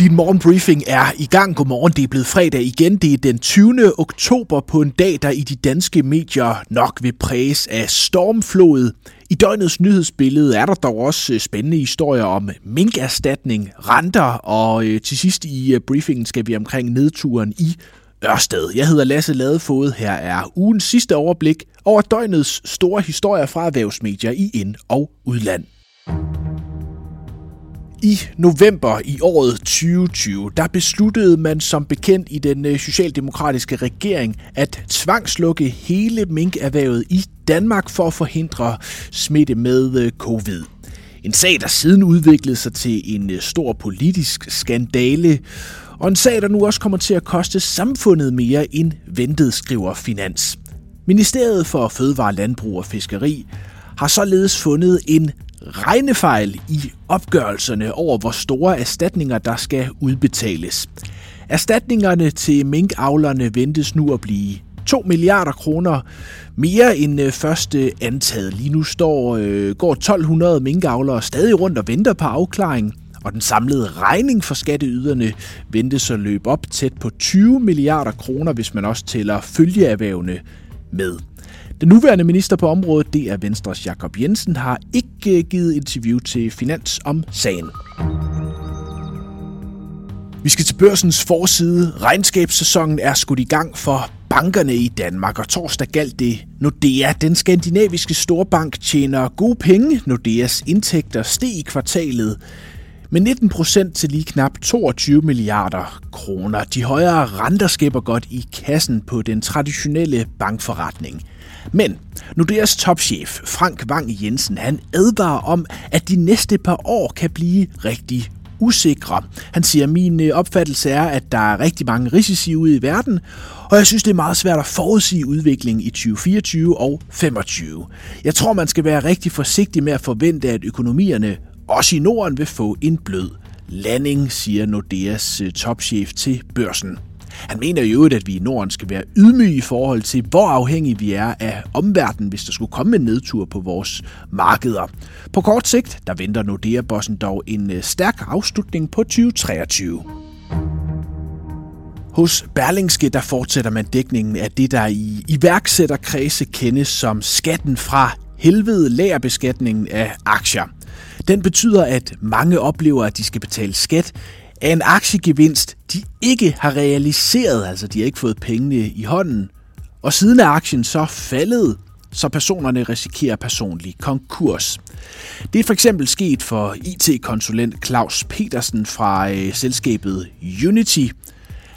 Din morgenbriefing er i gang. Godmorgen, det er blevet fredag igen. Det er den 20. oktober på en dag, der i de danske medier nok vil præges af stormflod. I døgnets nyhedsbillede er der dog også øh, spændende historier om minkerstatning, renter, og øh, til sidst i øh, briefingen skal vi omkring nedturen i Ørsted. Jeg hedder Lasse Ladefod. Her er ugens sidste overblik over døgnets store historier fra erhvervsmedier i ind- og udland. I november i året 2020, der besluttede man som bekendt i den øh, socialdemokratiske regering at tvangslukke hele minkerhvervet i Danmark for at forhindre smitte med øh, covid. En sag, der siden udviklede sig til en øh, stor politisk skandale, og en sag, der nu også kommer til at koste samfundet mere end ventet, skriver Finans. Ministeriet for Fødevare, Landbrug og Fiskeri har således fundet en regnefejl i opgørelserne over, hvor store erstatninger der skal udbetales. Erstatningerne til minkavlerne ventes nu at blive 2 milliarder kroner mere end øh, første antaget. Lige nu står, øh, går 1200 minkavlere stadig rundt og venter på afklaring, og den samlede regning for skatteyderne ventes at løbe op tæt på 20 milliarder kroner, hvis man også tæller følgeerhvervene med. Den nuværende minister på området, det er Venstres Jakob Jensen, har ikke øh, givet interview til Finans om sagen. Vi skal til børsens forside. Regnskabssæsonen er skudt i gang for bankerne i Danmark, og torsdag galt det Nordea. Den skandinaviske storbank tjener gode penge. Nordeas indtægter steg i kvartalet med 19 procent til lige knap 22 milliarder kroner. De højere renter skæber godt i kassen på den traditionelle bankforretning. Men Nordeas topchef Frank Wang Jensen han advarer om, at de næste par år kan blive rigtig usikre. Han siger, at min øh, opfattelse er, at der er rigtig mange risici ude i verden, og jeg synes, det er meget svært at forudsige udviklingen i 2024 og 2025. Jeg tror, man skal være rigtig forsigtig med at forvente, at økonomierne også i Norden vil få en blød landing, siger Nordeas øh, topchef til børsen. Han mener jo at vi i Norden skal være ydmyge i forhold til, hvor afhængige vi er af omverdenen, hvis der skulle komme en nedtur på vores markeder. På kort sigt, der venter Nordea-bossen dog en øh, stærk afslutning på 2023. Hos Berlingske der fortsætter man dækningen af det, der i iværksætterkredse kendes som skatten fra helvede lagerbeskatningen af aktier. Den betyder, at mange oplever, at de skal betale skat af en aktiegevinst, de ikke har realiseret, altså de har ikke fået pengene i hånden. Og siden er aktien så faldet, så personerne risikerer personlig konkurs. Det er for eksempel sket for IT-konsulent Claus Petersen fra øh, selskabet Unity.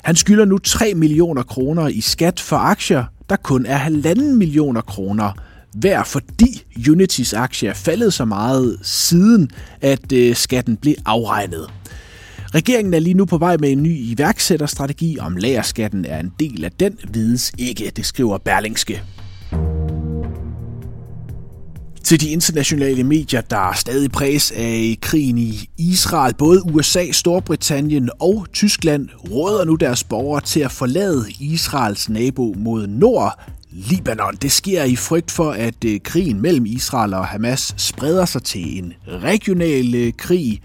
Han skylder nu 3 millioner kroner i skat for aktier, der kun er 1,5 millioner kroner værd, fordi Unitys aktie er faldet så meget siden, at øh, skatten blev afregnet. Regeringen er lige nu på vej med en ny iværksætterstrategi, om lagerskatten er en del af den, vides ikke, det skriver Berlingske. Til de internationale medier, der er stadig præs af krigen i Israel, både USA, Storbritannien og Tyskland råder nu deres borgere til at forlade Israels nabo mod nord, Libanon. Det sker i frygt for, at øh, krigen mellem Israel og Hamas spreder sig til en regional øh, krig,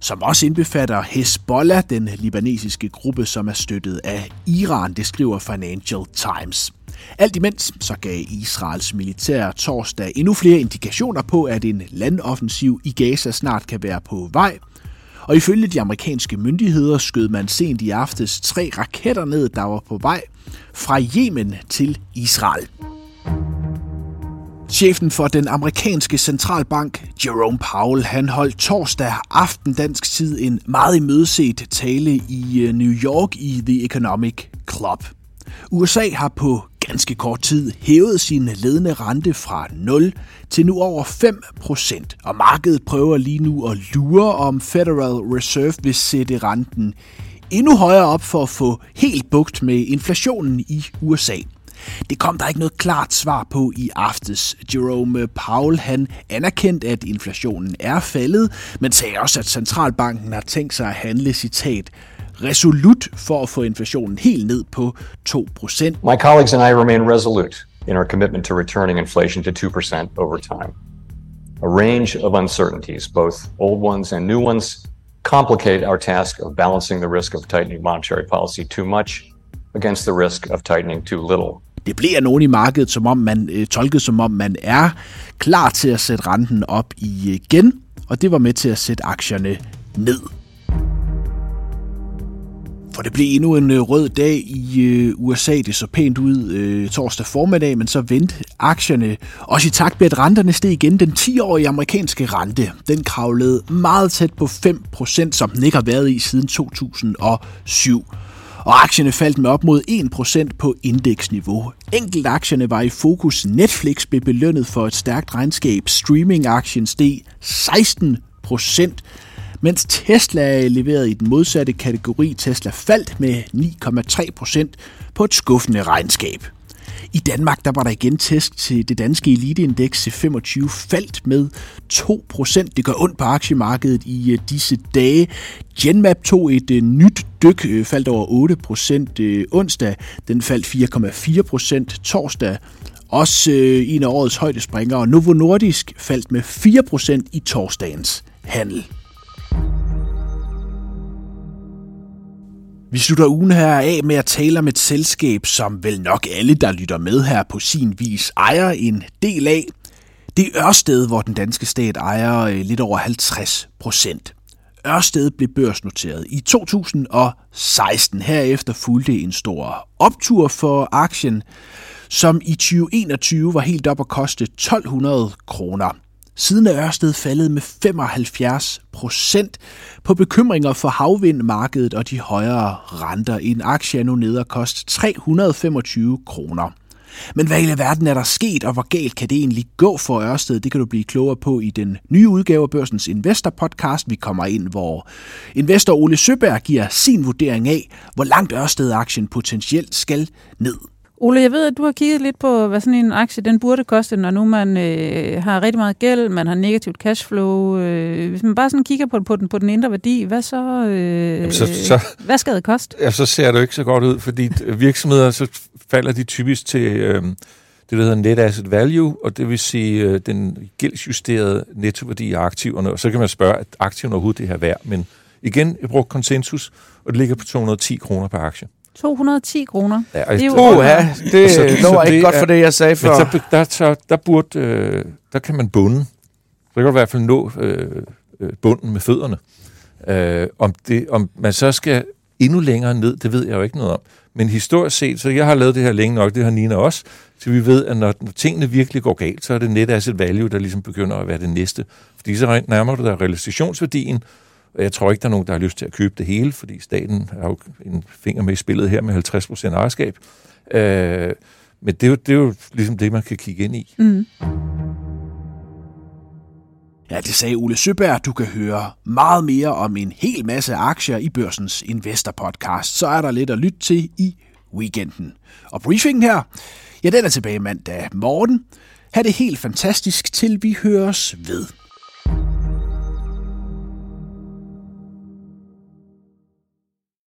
som også indbefatter Hezbollah, den libanesiske gruppe, som er støttet af Iran, det skriver Financial Times. Alt imens så gav Israels militær torsdag endnu flere indikationer på, at en landoffensiv i Gaza snart kan være på vej. Og ifølge de amerikanske myndigheder skød man sent i aftes tre raketter ned, der var på vej fra Yemen til Israel. Chefen for den amerikanske centralbank, Jerome Powell, han holdt torsdag aften dansk tid en meget imødeset tale i øh, New York i The Economic Club. USA har på ganske kort tid hævet sin ledende rente fra 0 til nu over 5 procent, og markedet prøver lige nu at lure om Federal Reserve vil sætte renten endnu højere op for at få helt bugt med inflationen i USA. Det kom der ikke noget klart svar på i aftes. Jerome Powell han anerkendte, at inflationen er faldet, men sagde også, at centralbanken har tænkt sig at handle, citat, resolut for at få inflationen helt ned på 2%. My colleagues and I remain resolute in our commitment to returning inflation to 2% over time. A range of uncertainties, both old ones and new ones, complicate our task of balancing the risk of tightening monetary policy too much against the risk of tightening too little. Det bliver nogen i markedet, som om man øh, tolket som om man er klar til at sætte renten op igen, og det var med til at sætte aktierne ned. For det blev endnu en øh, rød dag i øh, USA. Det så pænt ud øh, torsdag formiddag, men så vendte aktierne. Også i takt med, at renterne steg igen. Den 10-årige amerikanske rente, den kravlede meget tæt på 5%, som den ikke har været i siden 2007 og aktierne faldt med op mod 1% på indeksniveau. Enkelt aktierne var i fokus. Netflix blev belønnet for et stærkt regnskab. Streaming-aktien steg 16% mens Tesla leverede i den modsatte kategori. Tesla faldt med 9,3% på et skuffende regnskab. I Danmark der var der igen test til det danske eliteindeks C25 faldt med 2%. Det gør ondt på aktiemarkedet i øh, disse dage. Genmap tog et øh, nyt dyk, øh, faldt over 8% øh, onsdag. Den faldt 4,4% torsdag. Også øh, en af årets højdespringere. Novo Nordisk faldt med 4% i torsdagens handel. Vi slutter ugen her af med at tale om et selskab, som vel nok alle, der lytter med her på sin vis, ejer en del af. Det er Ørsted, hvor den danske stat ejer lidt over 50 procent. Ørsted blev børsnoteret i 2016. Herefter fulgte en stor optur for aktien, som i 2021 var helt op at koste 1200 kroner. Siden er Ørsted faldet med 75 procent på bekymringer for havvindmarkedet og de højere renter. En aktie er nu nede og koste 325 kroner. Men hvad i verden er der sket, og hvor galt kan det egentlig gå for Ørsted? Det kan du blive klogere på i den nye udgave af Børsens Investor Podcast. Vi kommer ind, hvor investor Ole Søberg giver sin vurdering af, hvor langt Ørsted-aktien potentielt skal ned. Ole, jeg ved, at du har kigget lidt på, hvad sådan en aktie den burde koste, når nu man øh, har rigtig meget gæld, man har negativt cashflow. Øh, hvis man bare sådan kigger på, på, den, på den indre værdi, hvad så, øh, Jamen så, så hvad skal det koste? Ja, så ser det jo ikke så godt ud, fordi virksomheder, så falder de typisk til øh, det, der hedder net asset value, og det vil sige øh, den gældsjusterede nettoværdi af aktiverne, og så kan man spørge, at aktiverne overhovedet det her værd, men igen, jeg bruger konsensus, og det ligger på 210 kroner per aktie. 210 kroner. Ja, det er jo uh, ja, det så, lover ikke godt for det, jeg sagde før. Men så, der, så, der, burde, øh, der kan man bunde. Så kan du i hvert fald nå øh, øh, bunden med fødderne. Øh, om, det, om man så skal endnu længere ned, det ved jeg jo ikke noget om. Men historisk set, så jeg har lavet det her længe nok, det har Nina også, så vi ved, at når, når tingene virkelig går galt, så er det net asset value, der ligesom begynder at være det næste. Fordi så nærmer du dig realisationsværdien, og jeg tror ikke, der er nogen, der har lyst til at købe det hele, fordi staten har jo en finger med i spillet her med 50% ejerskab. Øh, men det er, jo, det er jo ligesom det, man kan kigge ind i. Mm. Ja, det sagde Ole Søberg. Du kan høre meget mere om en hel masse aktier i Børsens Investor Podcast. Så er der lidt at lytte til i weekenden. Og briefingen her, ja, den er tilbage mandag morgen. Ha' det helt fantastisk, til vi høres ved.